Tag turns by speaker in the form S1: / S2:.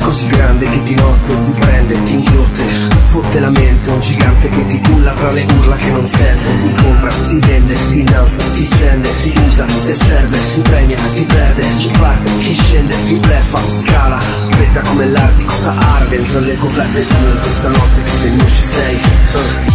S1: Così grande che di notte ti prende, ti inghiotte. Fotte la mente, un gigante che ti culla tra le urla che non sente Ti compra, ti vende, ti innalza, ti stende, ti usa se serve. Ti premia, ti perde, chi parte, chi scende, chi bleffa, scala. Fredda come l'Artico sa arde, entra le coprette Tu in questa notte che te ne usci sei.